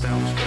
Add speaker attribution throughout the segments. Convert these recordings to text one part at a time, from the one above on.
Speaker 1: Sounds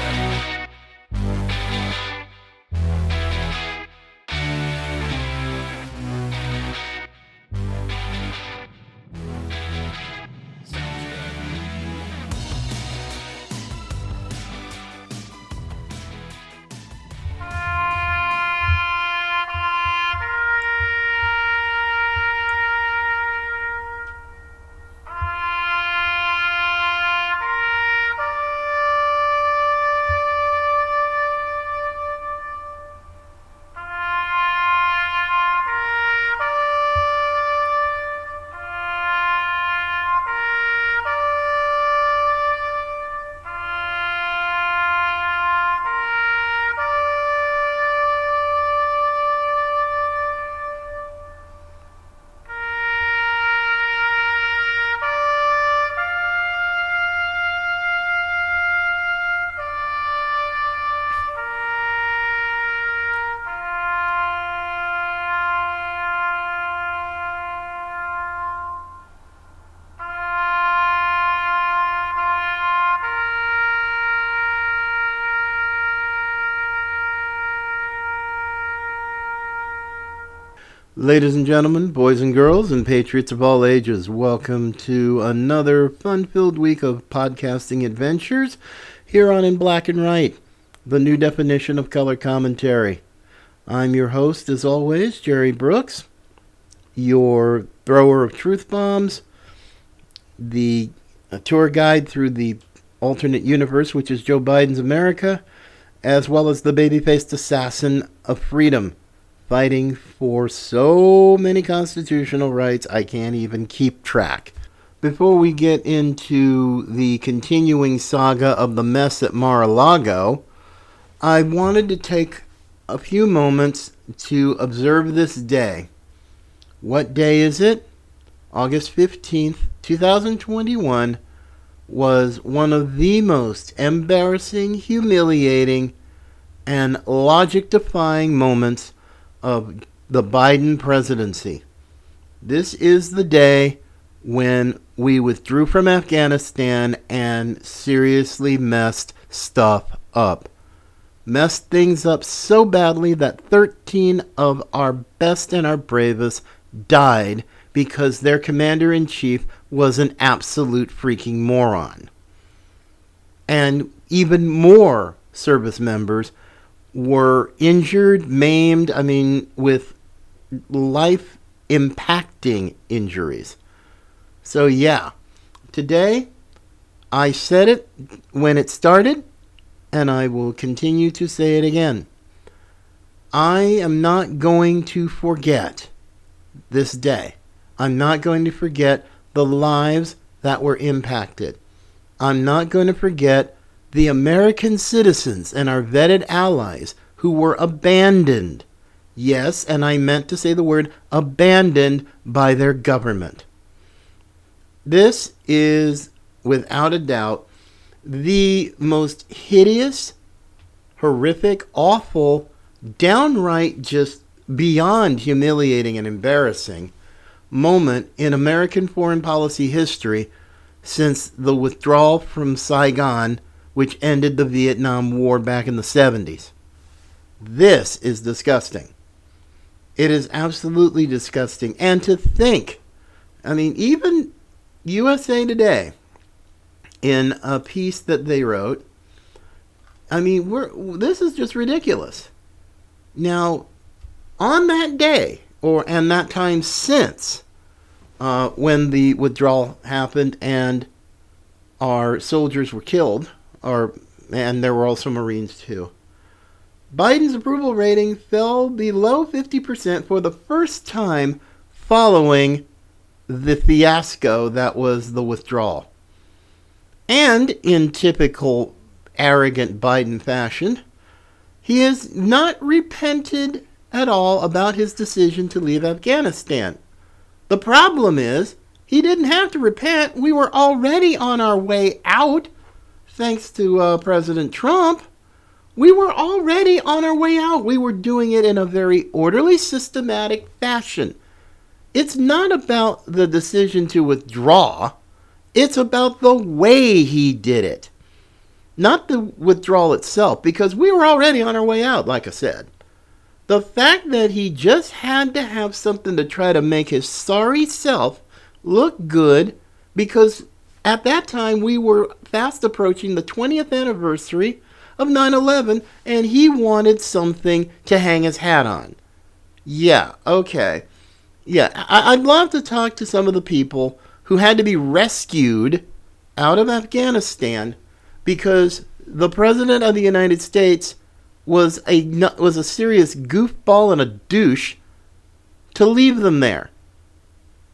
Speaker 2: Ladies and gentlemen, boys and girls, and patriots of all ages, welcome to another fun filled week of podcasting adventures here on In Black and Right, the new definition of color commentary. I'm your host, as always, Jerry Brooks, your thrower of truth bombs, the uh, tour guide through the alternate universe, which is Joe Biden's America, as well as the baby faced assassin of freedom fighting for so many constitutional rights I can't even keep track. Before we get into the continuing saga of the mess at Mar a Lago, I wanted to take a few moments to observe this day. What day is it? August 15th, 2021 was one of the most embarrassing, humiliating, and logic defying moments of the Biden presidency. This is the day when we withdrew from Afghanistan and seriously messed stuff up. Messed things up so badly that 13 of our best and our bravest died because their commander in chief was an absolute freaking moron. And even more service members were injured, maimed, I mean, with life impacting injuries. So, yeah, today I said it when it started, and I will continue to say it again. I am not going to forget this day. I'm not going to forget the lives that were impacted. I'm not going to forget the American citizens and our vetted allies who were abandoned. Yes, and I meant to say the word abandoned by their government. This is, without a doubt, the most hideous, horrific, awful, downright just beyond humiliating and embarrassing moment in American foreign policy history since the withdrawal from Saigon which ended the Vietnam War back in the 70s. This is disgusting. It is absolutely disgusting. And to think, I mean, even USA Today, in a piece that they wrote, I mean, we're, this is just ridiculous. Now, on that day, or and that time since, uh, when the withdrawal happened and our soldiers were killed, or and there were also Marines too. Biden's approval rating fell below 50% for the first time following the fiasco that was the withdrawal. And in typical arrogant Biden fashion, he has not repented at all about his decision to leave Afghanistan. The problem is, he didn't have to repent. We were already on our way out thanks to uh, President Trump, we were already on our way out. We were doing it in a very orderly, systematic fashion. It's not about the decision to withdraw, it's about the way he did it. not the withdrawal itself, because we were already on our way out, like I said. The fact that he just had to have something to try to make his sorry self look good, because at that time we were fast approaching the 20th anniversary of 9 11, and he wanted something to hang his hat on. Yeah, okay. Yeah, I- I'd love to talk to some of the people who had to be rescued out of Afghanistan because the president of the United States was a was a serious goofball and a douche to leave them there.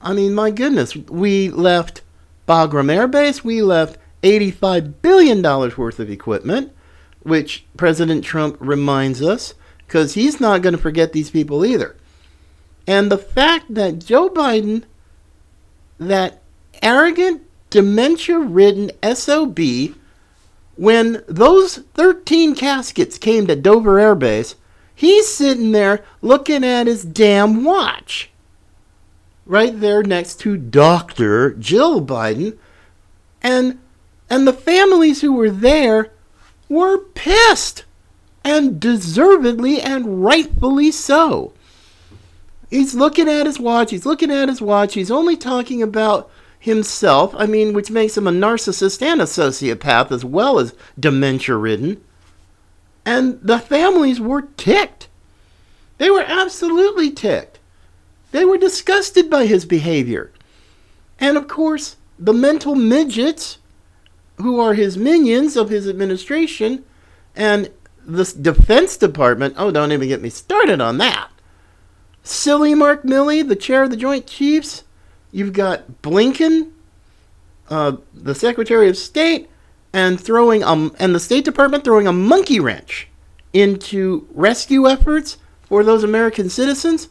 Speaker 2: I mean, my goodness, we left Bagram Air Base, we left $85 billion worth of equipment, which President Trump reminds us, because he's not going to forget these people either. And the fact that Joe Biden, that arrogant, dementia ridden SOB, when those 13 caskets came to Dover Air Base, he's sitting there looking at his damn watch. Right there next to Dr. Jill Biden. And and the families who were there were pissed. And deservedly and rightfully so. He's looking at his watch. He's looking at his watch. He's only talking about himself. I mean, which makes him a narcissist and a sociopath as well as dementia ridden. And the families were ticked. They were absolutely ticked. They were disgusted by his behavior. And of course, the mental midgets who are his minions of his administration and the Defense Department. Oh, don't even get me started on that. Silly Mark Milley, the chair of the Joint Chiefs. You've got Blinken, uh, the Secretary of State, and throwing um and the State Department throwing a monkey wrench into rescue efforts for those American citizens.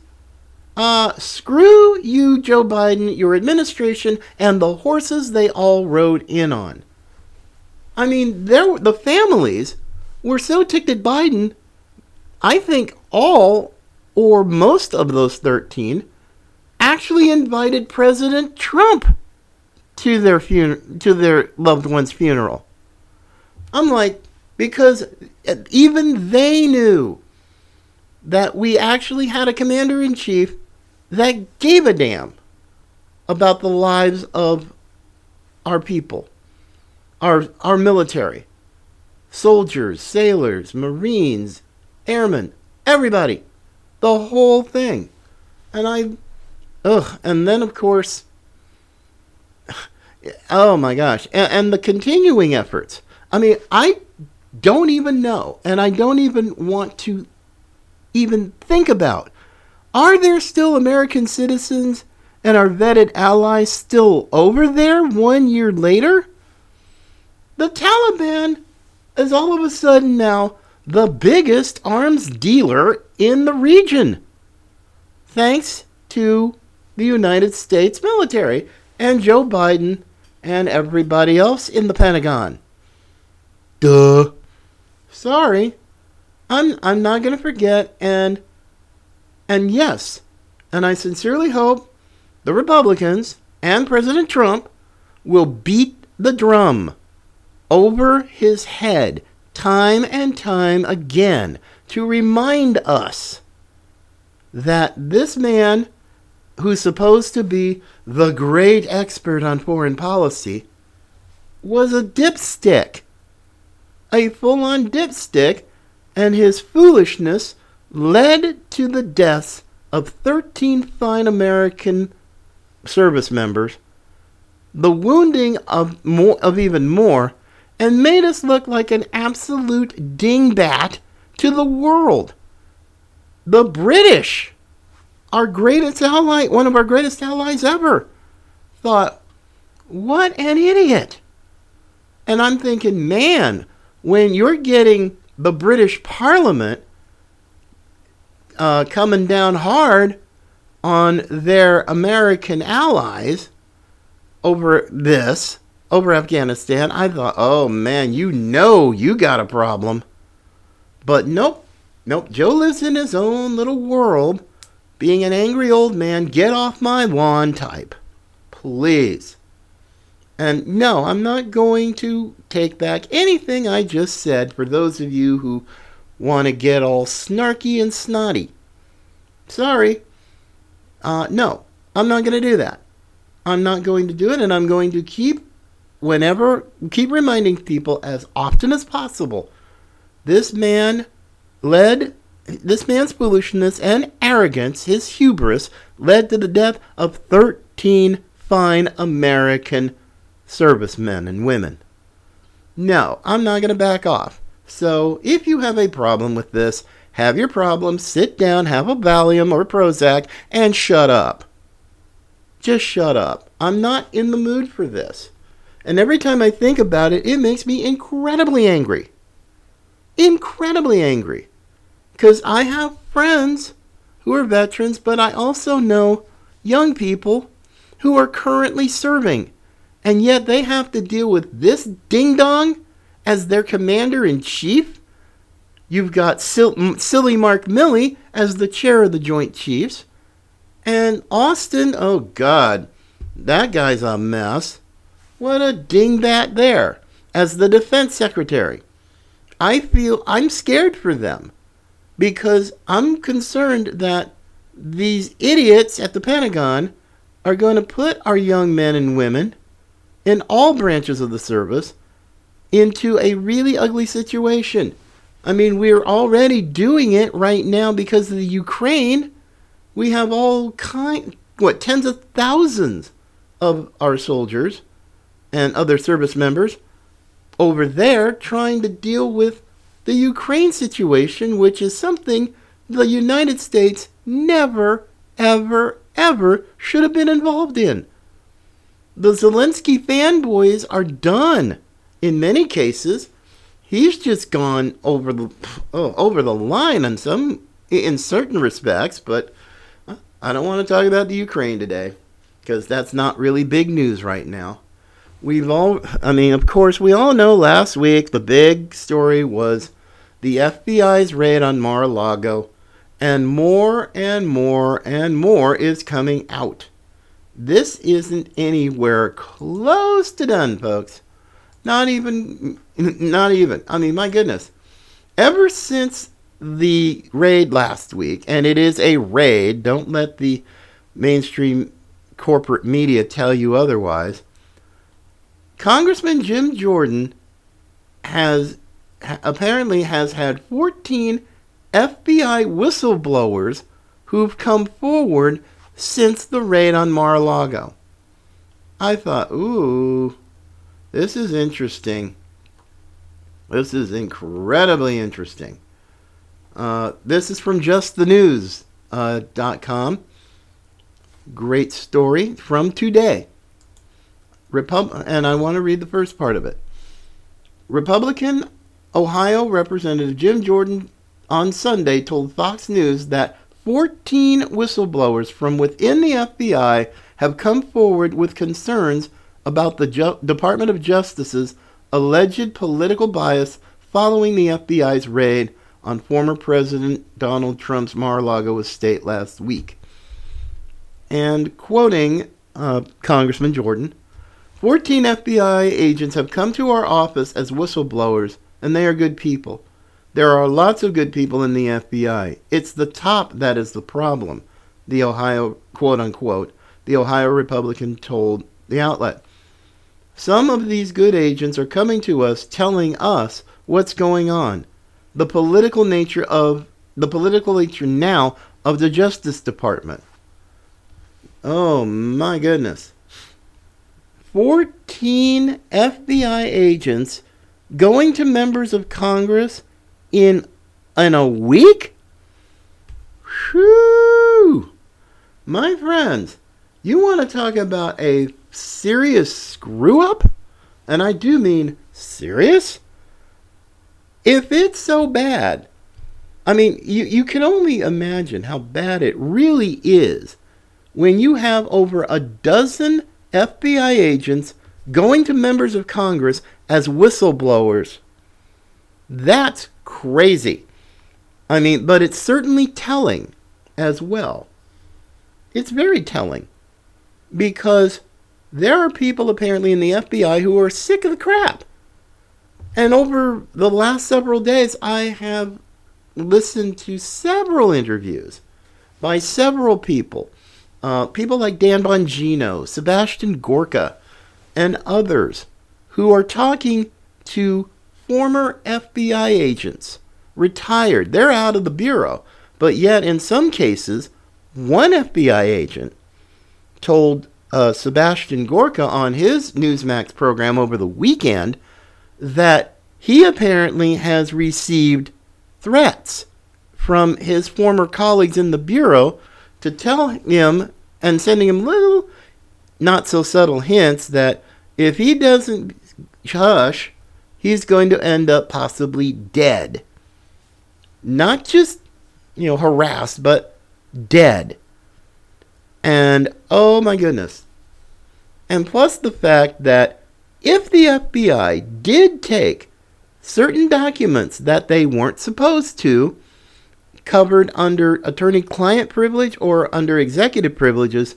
Speaker 2: Uh, screw you, Joe Biden, your administration, and the horses they all rode in on. I mean, there the families were so ticked at Biden. I think all or most of those 13 actually invited President Trump to their fun- to their loved one's funeral. I'm like because even they knew that we actually had a commander in chief that gave a damn about the lives of our people, our our military, soldiers, sailors, marines, airmen, everybody, the whole thing. And I ugh, and then of course oh my gosh, and, and the continuing efforts. I mean, I don't even know, and I don't even want to even think about are there still American citizens and our vetted allies still over there one year later? The Taliban is all of a sudden now the biggest arms dealer in the region, thanks to the United States military and Joe Biden and everybody else in the Pentagon. Duh. Sorry. I'm I'm not going to forget and and yes, and I sincerely hope the Republicans and President Trump will beat the drum over his head time and time again to remind us that this man, who's supposed to be the great expert on foreign policy, was a dipstick. A full on dipstick, and his foolishness led to the deaths of 13 fine American service members, the wounding of more of even more, and made us look like an absolute dingbat to the world. The British, our greatest ally, one of our greatest allies ever, thought, what an idiot. And I'm thinking, man, when you're getting the British Parliament uh, coming down hard on their American allies over this, over Afghanistan, I thought, oh man, you know you got a problem. But nope, nope, Joe lives in his own little world, being an angry old man, get off my lawn type. Please. And no, I'm not going to take back anything I just said for those of you who want to get all snarky and snotty. Sorry. Uh, no, I'm not going to do that. I'm not going to do it, and I'm going to keep, whenever, keep reminding people as often as possible this man led, this man's foolishness and arrogance, his hubris, led to the death of 13 fine American servicemen and women. No, I'm not going to back off. So if you have a problem with this, have your problem, sit down, have a Valium or Prozac, and shut up. Just shut up. I'm not in the mood for this. And every time I think about it, it makes me incredibly angry. Incredibly angry. Because I have friends who are veterans, but I also know young people who are currently serving. And yet they have to deal with this ding dong as their commander in chief. You've got silly Mark Milley as the chair of the Joint Chiefs. And Austin, oh God, that guy's a mess. What a dingbat there as the defense secretary. I feel I'm scared for them because I'm concerned that these idiots at the Pentagon are going to put our young men and women in all branches of the service into a really ugly situation. I mean, we're already doing it right now because of the Ukraine. We have all kind, what, tens of thousands of our soldiers and other service members over there trying to deal with the Ukraine situation, which is something the United States never, ever, ever should have been involved in. The Zelensky fanboys are done in many cases, he's just gone over the oh, over the line in some in certain respects. But I don't want to talk about the Ukraine today because that's not really big news right now. We've all, I mean, of course, we all know last week the big story was the FBI's raid on Mar-a-Lago, and more and more and more is coming out. This isn't anywhere close to done, folks. Not even, not even. I mean, my goodness. Ever since the raid last week, and it is a raid, don't let the mainstream corporate media tell you otherwise. Congressman Jim Jordan has apparently has had 14 FBI whistleblowers who've come forward since the raid on Mar-a-Lago. I thought, ooh, this is interesting. This is incredibly interesting. Uh, this is from justthenews.com. Uh, Great story from today. Repub- and I want to read the first part of it. Republican Ohio Representative Jim Jordan on Sunday told Fox News that 14 whistleblowers from within the FBI have come forward with concerns about the Ju- Department of Justice's alleged political bias following the FBI's raid on former President Donald Trump's Mar-a-Lago estate last week. And quoting uh, Congressman Jordan, 14 FBI agents have come to our office as whistleblowers, and they are good people. There are lots of good people in the FBI. It's the top that is the problem, the Ohio, quote unquote, the Ohio Republican told the outlet. Some of these good agents are coming to us telling us what's going on. The political nature of the political nature now of the Justice Department. Oh my goodness. 14 FBI agents going to members of Congress in in a week? Whew. My friends, you want to talk about a serious screw up, and I do mean serious, if it's so bad, I mean, you, you can only imagine how bad it really is when you have over a dozen FBI agents going to members of Congress as whistleblowers. That's crazy. I mean, but it's certainly telling as well. It's very telling because there are people apparently in the FBI who are sick of the crap. And over the last several days, I have listened to several interviews by several people. Uh, people like Dan Bongino, Sebastian Gorka, and others who are talking to former FBI agents, retired. They're out of the Bureau. But yet, in some cases, one FBI agent told uh, Sebastian Gorka on his Newsmax program over the weekend that he apparently has received threats from his former colleagues in the Bureau to tell him and sending him little, not so subtle hints that if he doesn't hush, he's going to end up possibly dead. Not just, you know, harassed, but dead. And oh my goodness. And plus the fact that if the FBI did take certain documents that they weren't supposed to, covered under attorney client privilege or under executive privileges,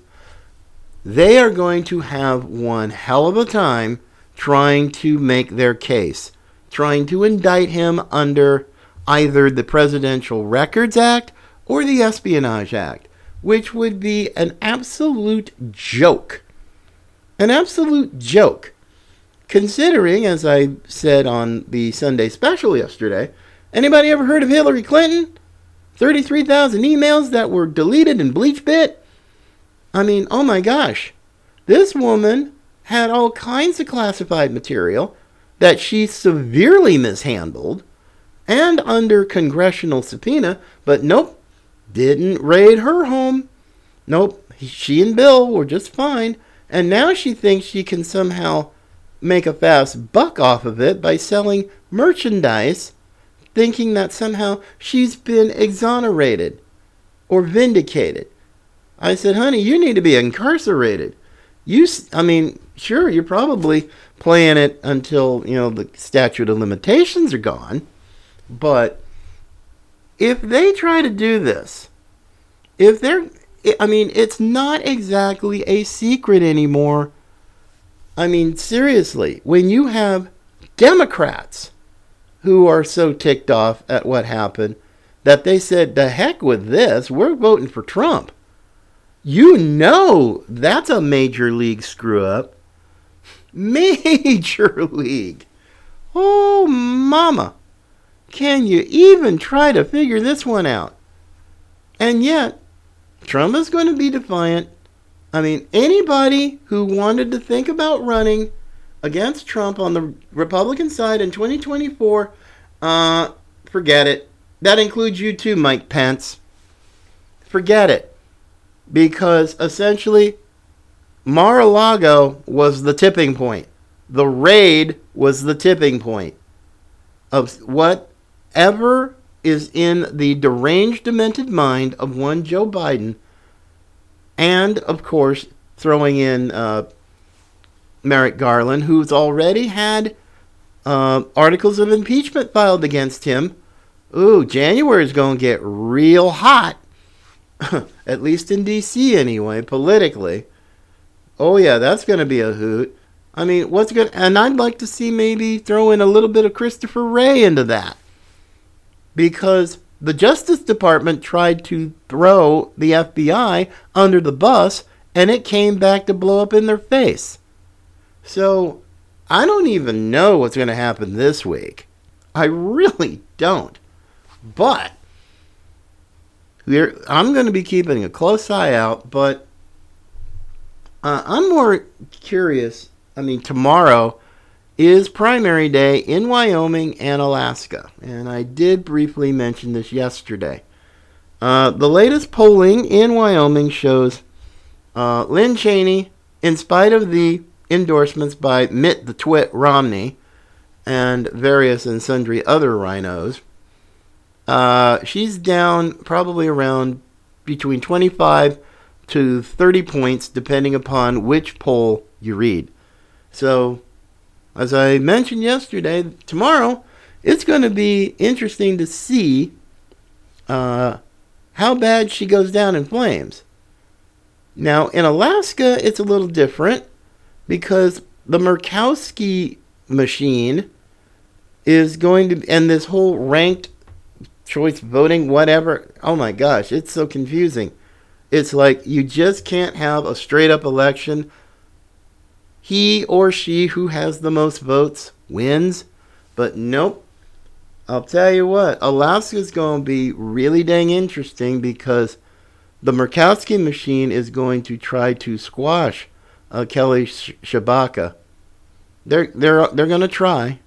Speaker 2: they are going to have one hell of a time trying to make their case, trying to indict him under either the Presidential Records Act or the Espionage Act, which would be an absolute joke. An absolute joke. Considering, as I said on the Sunday special yesterday, anybody ever heard of Hillary Clinton? 33,000 emails that were deleted in BleachBit? I mean, oh my gosh. This woman had all kinds of classified material that she severely mishandled and under congressional subpoena, but nope, didn't raid her home. Nope, she and Bill were just fine. And now she thinks she can somehow make a fast buck off of it by selling merchandise, thinking that somehow she's been exonerated or vindicated. I said, honey, you need to be incarcerated. You, I mean, sure, you're probably playing it until, you know, the statute of limitations are gone. But if they try to do this, if they're, I mean, it's not exactly a secret anymore. I mean, seriously, when you have Democrats who are so ticked off at what happened that they said, the heck with this, we're voting for Trump. You know that's a major league screw up. Major league. Oh, mama. Can you even try to figure this one out? And yet, Trump is going to be defiant. I mean, anybody who wanted to think about running against Trump on the Republican side in 2024, uh, forget it. That includes you too, Mike Pence. Forget it. Because essentially, Mar a Lago was the tipping point. The raid was the tipping point of whatever is in the deranged, demented mind of one Joe Biden, and of course, throwing in uh, Merrick Garland, who's already had uh, articles of impeachment filed against him. Ooh, January is going to get real hot, at least in D.C. anyway, politically. Oh yeah, that's going to be a hoot. I mean, what's good? And I'd like to see maybe throw in a little bit of Christopher Wray into that, because the Justice Department tried to throw the FBI under the bus, and it came back to blow up in their face. So I don't even know what's going to happen this week. I really don't. But I'm going to be keeping a close eye out, but uh, I'm more curious. I mean, tomorrow is primary day in Wyoming and Alaska, and I did briefly mention this yesterday. Uh, the latest polling in Wyoming shows uh, Lynn Cheney, in spite of the endorsements by Mitt the Twit Romney and various and sundry other RINOs, uh, she's down probably around between 25 to 30 points depending upon which poll you read. So, as I mentioned yesterday, tomorrow it's going to be interesting to see uh, how bad she goes down in flames. Now, in Alaska, it's a little different because the Murkowski machine is going to, and this whole ranked choice voting, whatever. Oh my gosh, it's so confusing. It's like you just can't have a straight up election. He or she who has the most votes wins. But nope. I'll tell you what, Alaska's going to be really dang interesting because the Murkowski machine is going to try to squash uh, Kelly Tshibaka. They're they're they're going to try,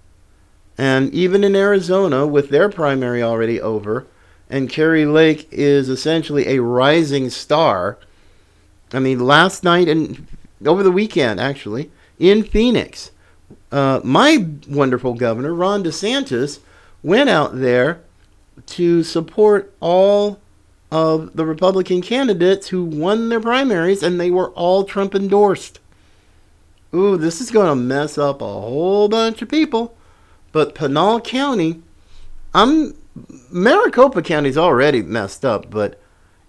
Speaker 2: and even in Arizona, with their primary already over, and Kari Lake is essentially a rising star. I mean, last night and over the weekend, actually, in Phoenix, uh, my wonderful governor, Ron DeSantis, went out there to support all of the Republican candidates who won their primaries, and they were all Trump endorsed. Ooh, this is going to mess up a whole bunch of people. But Pinal County, I'm Maricopa County's already messed up, but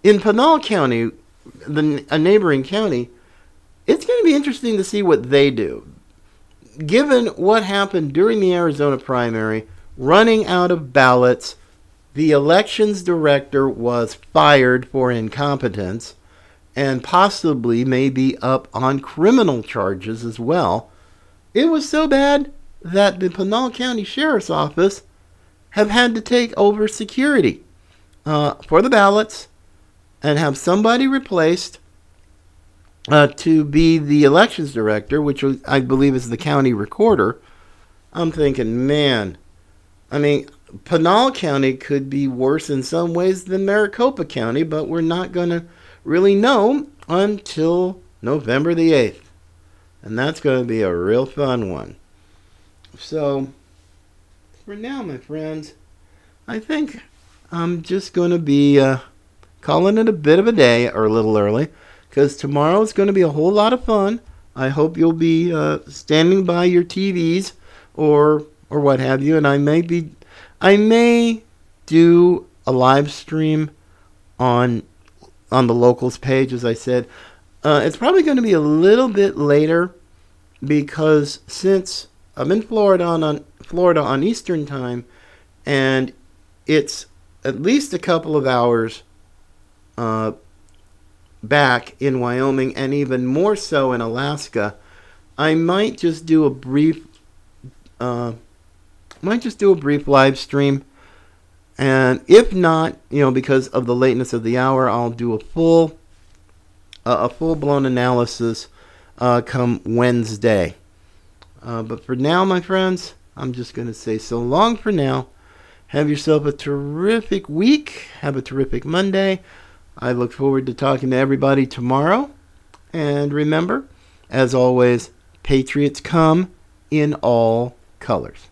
Speaker 2: in Pinal County, the a neighboring county, it's going to be interesting to see what they do. Given what happened during the Arizona primary, running out of ballots, the elections director was fired for incompetence and possibly may be up on criminal charges as well. It was so bad that the Pinal County Sheriff's Office have had to take over security uh, for the ballots and have somebody replaced uh, to be the elections director, which I believe is the county recorder. I'm thinking, man, I mean, Pinal County could be worse in some ways than Maricopa County, but we're not going to really know until November the 8th. And that's going to be a real fun one. So, for now, my friends, I think I'm just going to be uh, calling it a bit of a day or a little early because tomorrow is going to be a whole lot of fun. I hope you'll be uh, standing by your TVs or or what have you, and I may be I may do a live stream on on the locals page, as I said. Uh, it's probably going to be a little bit later because since I'm in Florida on, on Florida on Eastern time, and it's at least a couple of hours uh, back in Wyoming, and even more so in Alaska. I might just do a brief uh, might just do a brief live stream. And if not, you know, because of the lateness of the hour, I'll do a full, uh, a full blown analysis uh, come Wednesday. Uh, but for now, my friends, I'm just going to say so long for now. Have yourself a terrific week. Have a terrific Monday. I look forward to talking to everybody tomorrow. And remember, as always, Patriots come in all colors.